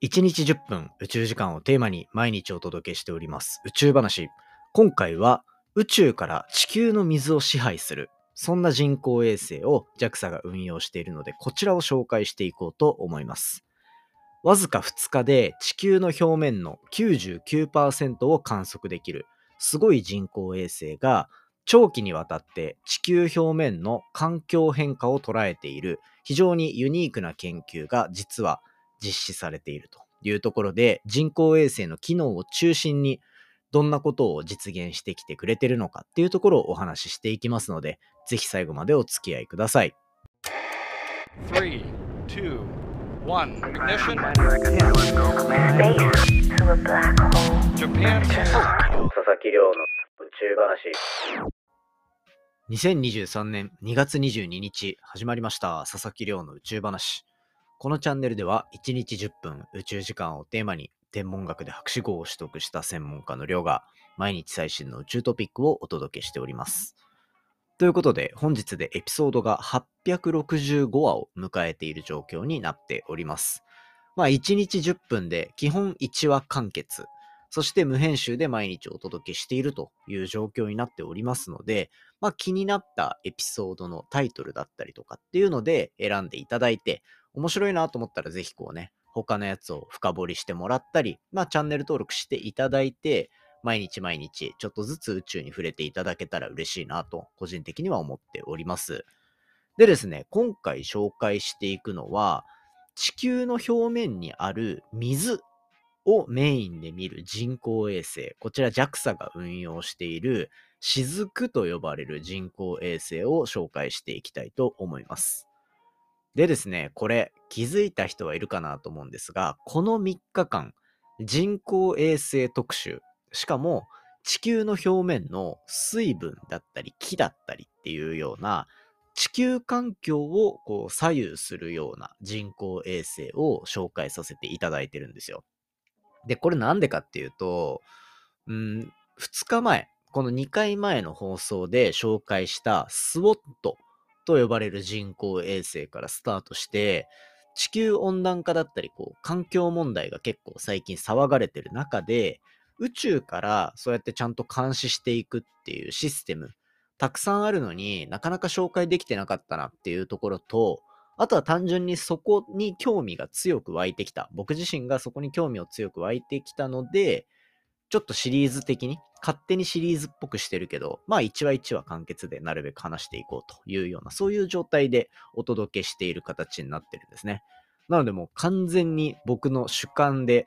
1日10分宇宙時間をテーマに毎日お届けしております宇宙話。今回は宇宙から地球の水を支配する、そんな人工衛星を JAXA が運用しているので、こちらを紹介していこうと思います。わずか2日で地球の表面の99%を観測できるすごい人工衛星が長期にわたって地球表面の環境変化を捉えている非常にユニークな研究が実は実施されているというところで、人工衛星の機能を中心にどんなことを実現してきてくれてるのかっていうところをお話ししていきますので、ぜひ最後までお付き合いください。3 2 1 ignition. Japan 佐々木亮の宇宙話2023年2月22日始まりました。佐々木亮の宇宙話このチャンネルでは1日10分宇宙時間をテーマに天文学で博士号を取得した専門家の亮が毎日最新の宇宙トピックをお届けしております。ということで本日でエピソードが865話を迎えている状況になっております。まあ1日10分で基本1話完結、そして無編集で毎日お届けしているという状況になっておりますので、まあ気になったエピソードのタイトルだったりとかっていうので選んでいただいて、面白いなと思ったらぜひこうね、他のやつを深掘りしてもらったり、まあチャンネル登録していただいて、毎日毎日ちょっとずつ宇宙に触れていただけたら嬉しいなと個人的には思っております。でですね、今回紹介していくのは、地球の表面にある水をメインで見る人工衛星、こちら JAXA が運用している雫と呼ばれる人工衛星を紹介していきたいと思います。でですね、これ気づいた人はいるかなと思うんですが、この3日間、人工衛星特集、しかも地球の表面の水分だったり木だったりっていうような地球環境をこう左右するような人工衛星を紹介させていただいてるんですよ。で、これなんでかっていうと、うん、2日前、この2回前の放送で紹介したスウォットと呼ばれる人工衛星からスタートして、地球温暖化だったり、こう、環境問題が結構最近騒がれてる中で、宇宙からそうやってちゃんと監視していくっていうシステム、たくさんあるのになかなか紹介できてなかったなっていうところと、あとは単純にそこに興味が強く湧いてきた。僕自身がそこに興味を強く湧いてきたので、ちょっとシリーズ的に、勝手にシリーズっぽくしてるけど、まあ1話1話完結でなるべく話していこうというような、そういう状態でお届けしている形になってるんですね。なのでもう完全に僕の主観で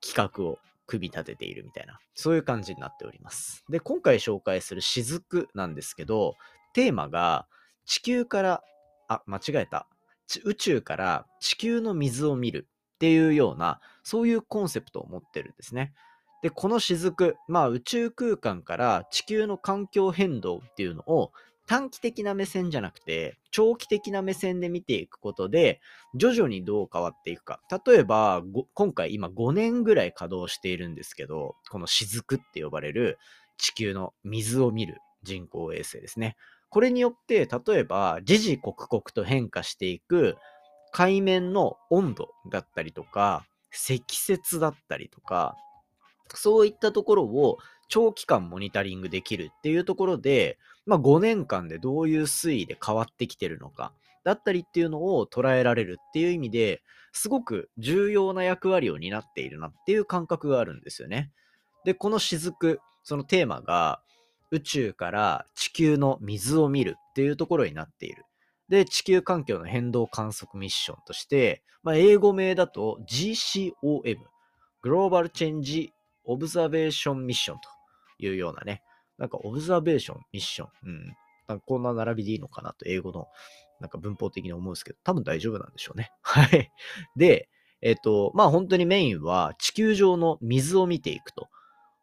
企画を組み立てているみたいな、そういう感じになっております。で、今回紹介する雫なんですけど、テーマが地球から、あ、間違えた。宇宙から地球の水を見るっていうような、そういうコンセプトを持ってるんですね。で、この雫、まあ宇宙空間から地球の環境変動っていうのを短期的な目線じゃなくて、長期的な目線で見ていくことで、徐々にどう変わっていくか。例えば、今回今5年ぐらい稼働しているんですけど、この雫って呼ばれる地球の水を見る人工衛星ですね。これによって、例えば、時々刻々と変化していく海面の温度だったりとか、積雪だったりとか、そういったところを長期間モニタリングできるっていうところで、まあ、5年間でどういう推移で変わってきてるのか、だったりっていうのを捉えられるっていう意味で、すごく重要な役割を担っているなっていう感覚があるんですよね。で、この雫、そのテーマが宇宙から地球の水を見るっていうところになっている。で、地球環境の変動観測ミッションとして、まあ、英語名だと GCOM、グローバルチェンジオブザベーションミッションというようなね、なんかオブザベーションミッション、うん、なんかこんな並びでいいのかなと英語のなんか文法的に思うんですけど、多分大丈夫なんでしょうね。はい。で、えっ、と、まあ本当にメインは地球上の水を見ていくと。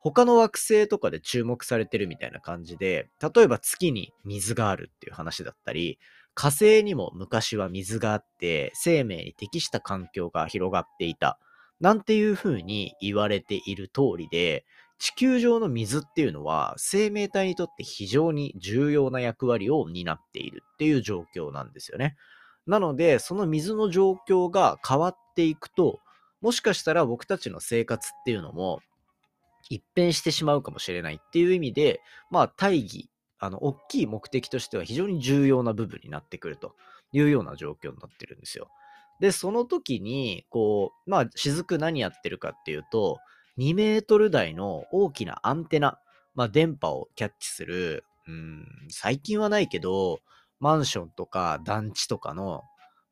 他の惑星とかで注目されてるみたいな感じで、例えば月に水があるっていう話だったり、火星にも昔は水があって、生命に適した環境が広がっていた。なんていう風に言われている通りで、地球上の水っていうのは生命体にとって非常に重要な役割を担っているっていう状況なんですよね。なので、その水の状況が変わっていくと、もしかしたら僕たちの生活っていうのも一変してしまうかもしれないっていう意味で、まあ大義、あの、大きい目的としては非常に重要な部分になってくるというような状況になってるんですよ。で、その時に、こう、まあ、雫何やってるかっていうと、2メートル台の大きなアンテナ、まあ、電波をキャッチする、うん、最近はないけど、マンションとか団地とかの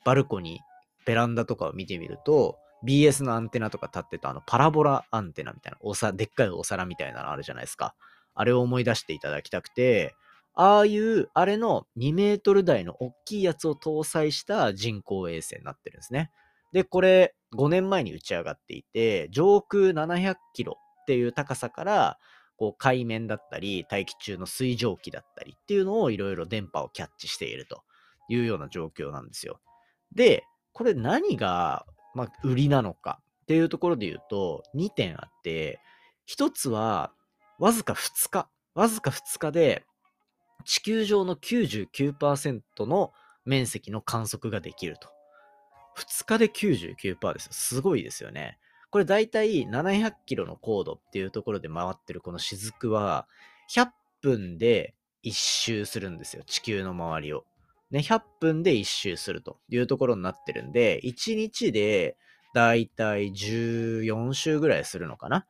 バルコニー、ベランダとかを見てみると、BS のアンテナとか立ってたあのパラボラアンテナみたいな、おさ、でっかいお皿みたいなのあるじゃないですか。あれを思い出していただきたくて、ああいう、あれの2メートル台の大きいやつを搭載した人工衛星になってるんですね。で、これ5年前に打ち上がっていて、上空700キロっていう高さから、こう海面だったり、大気中の水蒸気だったりっていうのをいろいろ電波をキャッチしているというような状況なんですよ。で、これ何がまあ、売りなのかっていうところで言うと、2点あって、1つは、わずか2日、わずか2日で、地球上の99%の面積の観測ができると。2日で99%ですよ。すごいですよね。これ大体700キロの高度っていうところで回ってるこの雫は、100分で1周するんですよ。地球の周りを。ね、100分で1周するというところになってるんで、1日でだいたい14周ぐらいするのかな？っ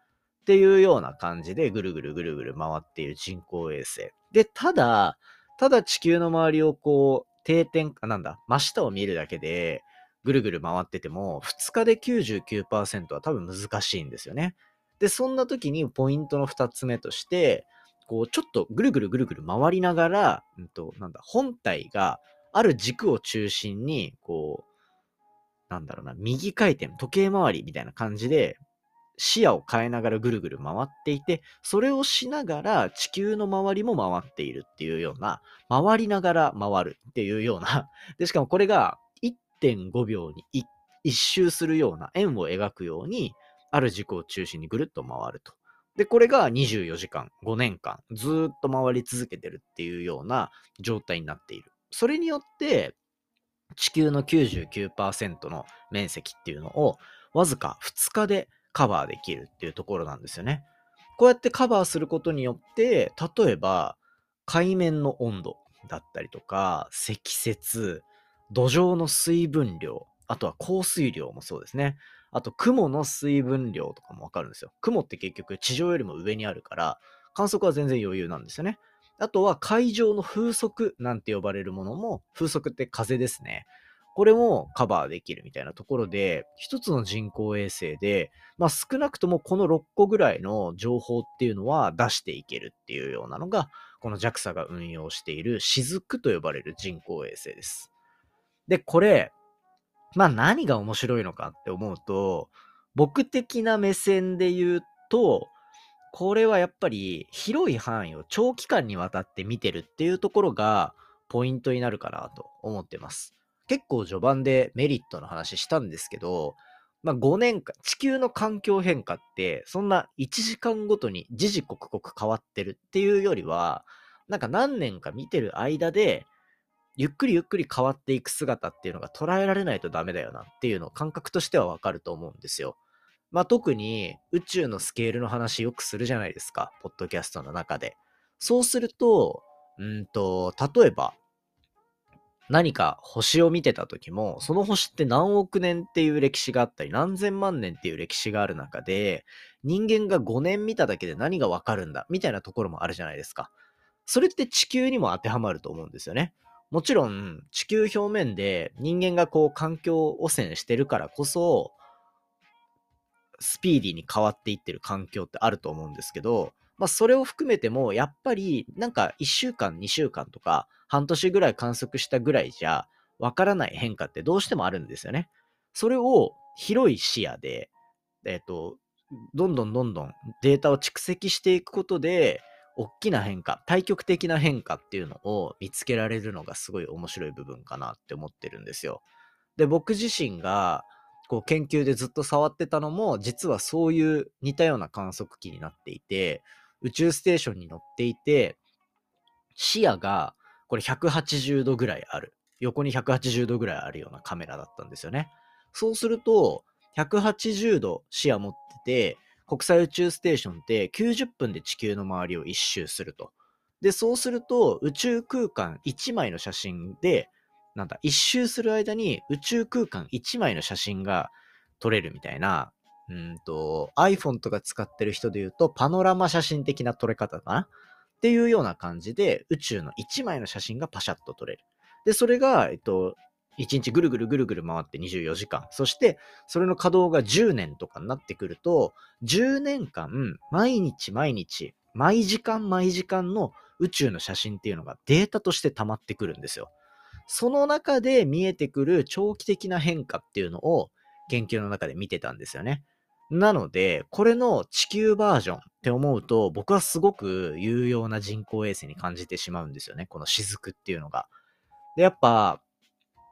ていうような感じでぐるぐるぐるぐる回っている人工衛星。で、ただ、ただ地球の周りをこう、定点、あ、なんだ、真下を見るだけでぐるぐる回ってても、2日で99%は多分難しいんですよね。で、そんな時にポイントの2つ目として、こう、ちょっとぐるぐるぐるぐる回りながら、うんと、なんだ、本体がある軸を中心に、こう、なんだろうな、右回転、時計回りみたいな感じで、視野を変えながらぐるぐる回っていて、それをしながら地球の周りも回っているっていうような、回りながら回るっていうような、で、しかもこれが1.5秒に一周するような円を描くように、ある軸を中心にぐるっと回ると。で、これが24時間、5年間、ずっと回り続けてるっていうような状態になっている。それによって、地球の99%の面積っていうのをわずか2日でカバーできるっていうところなんですよね。こうやってカバーすることによって、例えば海面の温度だったりとか、積雪、土壌の水分量、あとは降水量もそうですね。あと雲の水分量とかもわかるんですよ。雲って結局地上よりも上にあるから、観測は全然余裕なんですよね。あとは海上の風速なんて呼ばれるものも、風速って風ですね。これもカバーできるみたいなところで、一つの人工衛星で、まあ少なくともこの6個ぐらいの情報っていうのは出していけるっていうようなのが、この JAXA が運用している雫と呼ばれる人工衛星です。で、これ、まあ何が面白いのかって思うと、僕的な目線で言うと、これはやっぱり広い範囲を長期間にわたって見てるっていうところがポイントになるかなと思ってます。結構序盤でメリットの話したんですけど、まあ5年間、地球の環境変化ってそんな1時間ごとに時々刻々変わってるっていうよりは、なんか何年か見てる間で、ゆっくりゆっくり変わっていく姿っていうのが捉えられないとダメだよなっていうのを感覚としてはわかると思うんですよ。まあ、特に宇宙のスケールの話よくするじゃないですか、ポッドキャストの中で。そうすると、うんと、例えば、何か星を見てた時も、その星って何億年っていう歴史があったり、何千万年っていう歴史がある中で、人間が5年見ただけで何がわかるんだ、みたいなところもあるじゃないですか。それって地球にも当てはまると思うんですよね。もちろん、地球表面で人間がこう環境汚染してるからこそ、スピーディーに変わっていってる環境ってあると思うんですけど、まあ、それを含めても、やっぱり、なんか1週間、2週間とか、半年ぐらい観測したぐらいじゃ、わからない変化ってどうしてもあるんですよね。それを広い視野で、えっ、ー、と、どんどんどんどんデータを蓄積していくことで、大きな変化、対極的な変化っていうのを見つけられるのがすごい面白い部分かなって思ってるんですよ。で、僕自身が、こう研究でずっと触ってたのも、実はそういう似たような観測器になっていて、宇宙ステーションに乗っていて、視野がこれ180度ぐらいある。横に180度ぐらいあるようなカメラだったんですよね。そうすると、180度視野持ってて、国際宇宙ステーションって90分で地球の周りを一周すると。で、そうすると宇宙空間1枚の写真で、なんだ、一周する間に宇宙空間1枚の写真が撮れるみたいな、うんと、iPhone とか使ってる人で言うと、パノラマ写真的な撮れ方かな？っていうような感じで、宇宙の1枚の写真がパシャッと撮れる。で、それが、えっと、1日ぐるぐるぐるぐる回って24時間。そして、それの稼働が10年とかになってくると、10年間、毎日毎日、毎時間毎時間の宇宙の写真っていうのがデータとして溜まってくるんですよ。その中で見えてくる長期的な変化っていうのを研究の中で見てたんですよね。なので、これの地球バージョンって思うと、僕はすごく有用な人工衛星に感じてしまうんですよね。この雫っていうのが。で、やっぱ、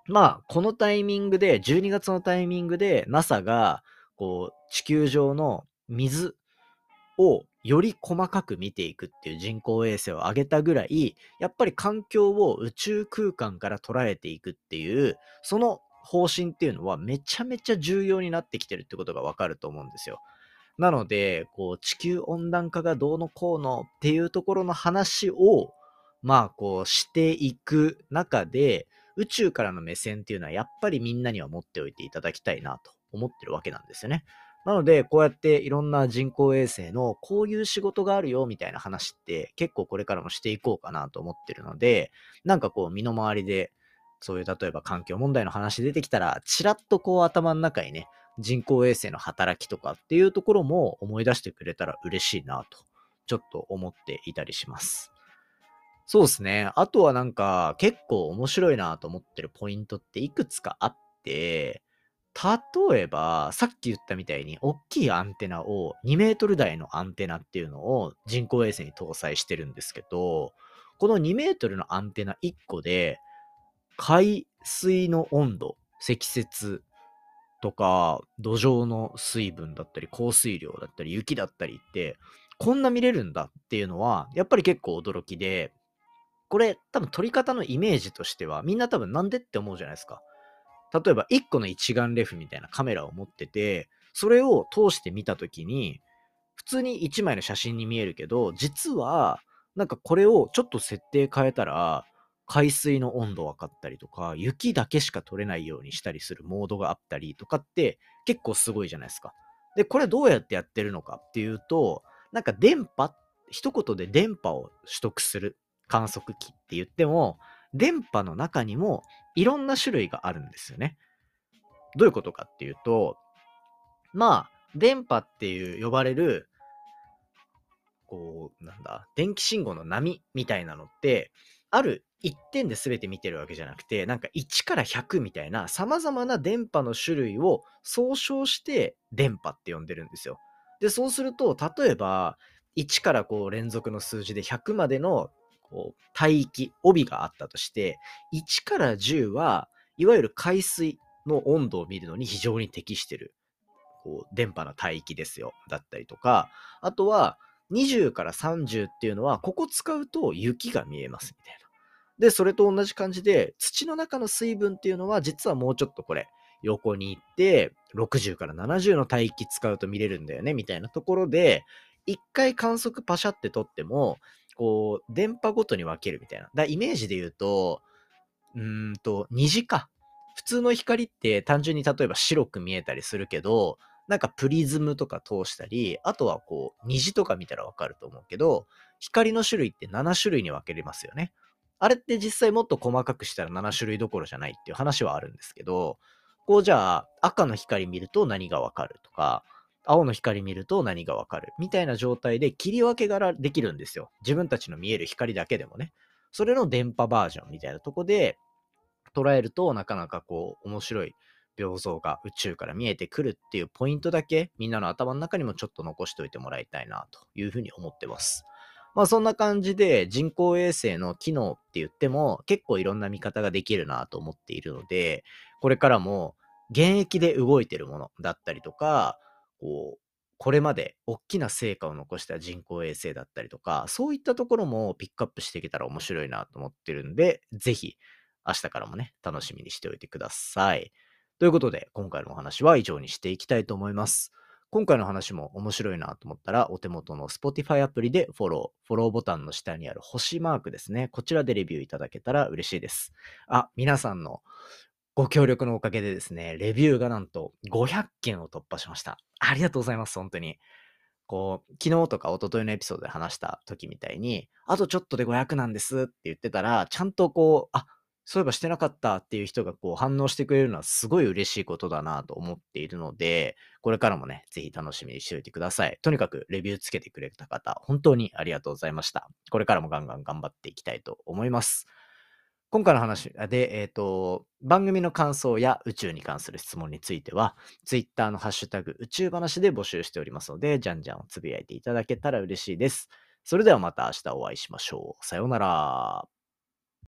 まあ、このタイミングで、12月のタイミングで NASA が、こう、地球上の水をより細かく見ていくっていう人工衛星を上げたぐらい、やっぱり環境を宇宙空間から捉えていくっていう、その方針っていうのはめちゃめちゃ重要になってきてるってことがわかると思うんですよ。なので、こう、地球温暖化がどうのこうのっていうところの話を、まあ、こう、していく中で、宇宙からの目線っていうのはやっぱりみんなには持っておいていただきたいなと思ってるわけなんですよね。なので、こうやっていろんな人工衛星のこういう仕事があるよみたいな話って結構これからもしていこうかなと思ってるので、なんかこう身の回りでそういう例えば環境問題の話出てきたら、ちらっとこう頭の中にね、人工衛星の働きとかっていうところも思い出してくれたら嬉しいなと、ちょっと思っていたりします。そうですね。あとはなんか結構面白いなと思ってるポイントっていくつかあって、例えば、さっき言ったみたいに、大きいアンテナを、2メートル台のアンテナっていうのを人工衛星に搭載してるんですけど、この2メートルのアンテナ1個で、海水の温度、積雪とか、土壌の水分だったり、降水量だったり、雪だったりって、こんな見れるんだっていうのは、やっぱり結構驚きで、これ多分撮り方のイメージとしては、みんな多分なんでって思うじゃないですか。例えば1個の一眼レフみたいなカメラを持ってて、それを通して見たときに、普通に1枚の写真に見えるけど、実は、なんかこれをちょっと設定変えたら、海水の温度分かったりとか、雪だけしか取れないようにしたりするモードがあったりとかって結構すごいじゃないですか。で、これどうやってやってるのかっていうと、なんか電波、一言で電波を取得する観測機って言っても、電波の中にもいろんな種類があるんですよね。どういうことかっていうと、まあ、電波っていう呼ばれる、こう、なんだ、電気信号の波みたいなのって、ある一点で全て見てるわけじゃなくて、なんか1から100みたいな様々な電波の種類を総称して電波って呼んでるんですよ。で、そうすると、例えば、1からこう連続の数字で100までのこう帯域、帯があったとして、1から10はいわゆる海水の温度を見るのに非常に適してるこう電波の帯域ですよ。だったりとか、あとは20から30っていうのは、ここ使うと雪が見えますみたいな。で、それと同じ感じで、土の中の水分っていうのは、実はもうちょっとこれ、横に行って、60から70の帯域使うと見れるんだよね、みたいなところで、一回観測パシャって取っても、こう、電波ごとに分けるみたいな。だイメージで言うと、うーんと、虹か。普通の光って単純に例えば白く見えたりするけど、なんかプリズムとか通したり、あとはこう、虹とか見たらわかると思うけど、光の種類って7種類に分けれますよね。あれって実際もっと細かくしたら7種類どころじゃないっていう話はあるんですけど、こうじゃあ赤の光見ると何がわかるとか、青の光見ると何がわかるみたいな状態で切り分けができるんですよ。自分たちの見える光だけでもね。それの電波バージョンみたいなとこで捉えるとなかなかこう面白い描像が宇宙から見えてくるっていうポイントだけみんなの頭の中にもちょっと残しておいてもらいたいなというふうに思ってます。まあそんな感じで人工衛星の機能って言っても結構いろんな見方ができるなと思っているので、これからも現役で動いてるものだったりとか、こう、これまで大きな成果を残した人工衛星だったりとか、そういったところもピックアップしていけたら面白いなと思ってるんで、ぜひ明日からもね、楽しみにしておいてください。ということで、今回のお話は以上にしていきたいと思います。今回の話も面白いなと思ったら、お手元の Spotify アプリでフォロー、フォローボタンの下にある星マークですね。こちらでレビューいただけたら嬉しいです。あ、皆さんのご協力のおかげでですね、レビューがなんと500件を突破しました。ありがとうございます、本当に。こう、昨日とか一昨日のエピソードで話した時みたいに、あとちょっとで500なんですって言ってたら、ちゃんとこう、あ、そういえばしてなかったっていう人がこう反応してくれるのはすごい嬉しいことだなと思っているので、これからもね、ぜひ楽しみにしておいてください。とにかくレビューつけてくれた方、本当にありがとうございました。これからもガンガン頑張っていきたいと思います。今回の話で、えっ、ー、と、番組の感想や宇宙に関する質問については、Twitter のハッシュタグ宇宙話で募集しておりますので、じゃんじゃんつぶやいていただけたら嬉しいです。それではまた明日お会いしましょう。さようなら。